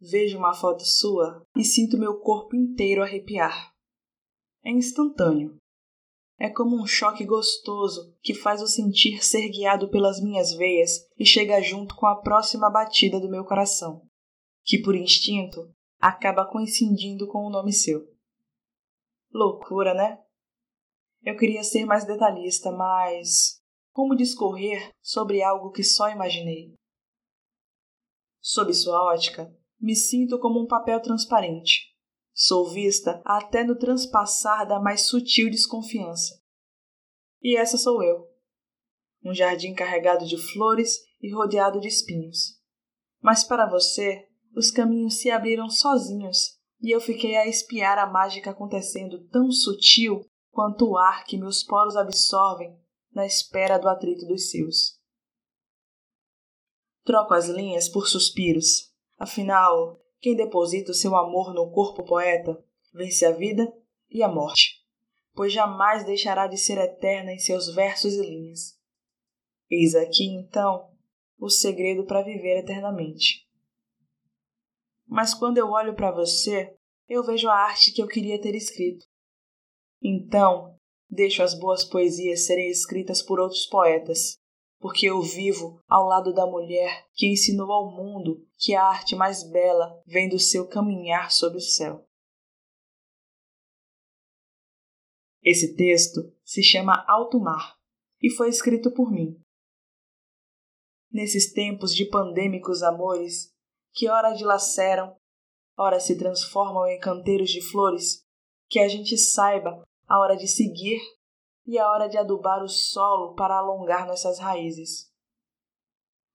vejo uma foto sua e sinto meu corpo inteiro arrepiar. É instantâneo. É como um choque gostoso que faz o sentir ser guiado pelas minhas veias e chega junto com a próxima batida do meu coração, que por instinto acaba coincidindo com o nome seu. Loucura, né? Eu queria ser mais detalhista, mas como discorrer sobre algo que só imaginei? Sob sua ótica, me sinto como um papel transparente. Sou vista até no transpassar da mais sutil desconfiança. E essa sou eu. Um jardim carregado de flores e rodeado de espinhos. Mas para você, os caminhos se abriram sozinhos e eu fiquei a espiar a mágica acontecendo tão sutil quanto o ar que meus poros absorvem na espera do atrito dos seus. Troco as linhas por suspiros. Afinal, quem deposita o seu amor no corpo poeta vence a vida e a morte, pois jamais deixará de ser eterna em seus versos e linhas. Eis aqui, então, o segredo para viver eternamente. Mas quando eu olho para você, eu vejo a arte que eu queria ter escrito. Então, deixo as boas poesias serem escritas por outros poetas, porque eu vivo ao lado da mulher que ensinou ao mundo que a arte mais bela vem do seu caminhar sob o céu. Esse texto se chama Alto Mar e foi escrito por mim. Nesses tempos de pandêmicos amores, que ora dilaceram, ora se transformam em canteiros de flores, que a gente saiba a hora de seguir e a hora de adubar o solo para alongar nossas raízes.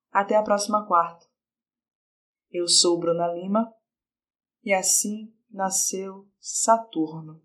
Até a próxima quarta. Eu sou Bruna Lima e assim nasceu Saturno.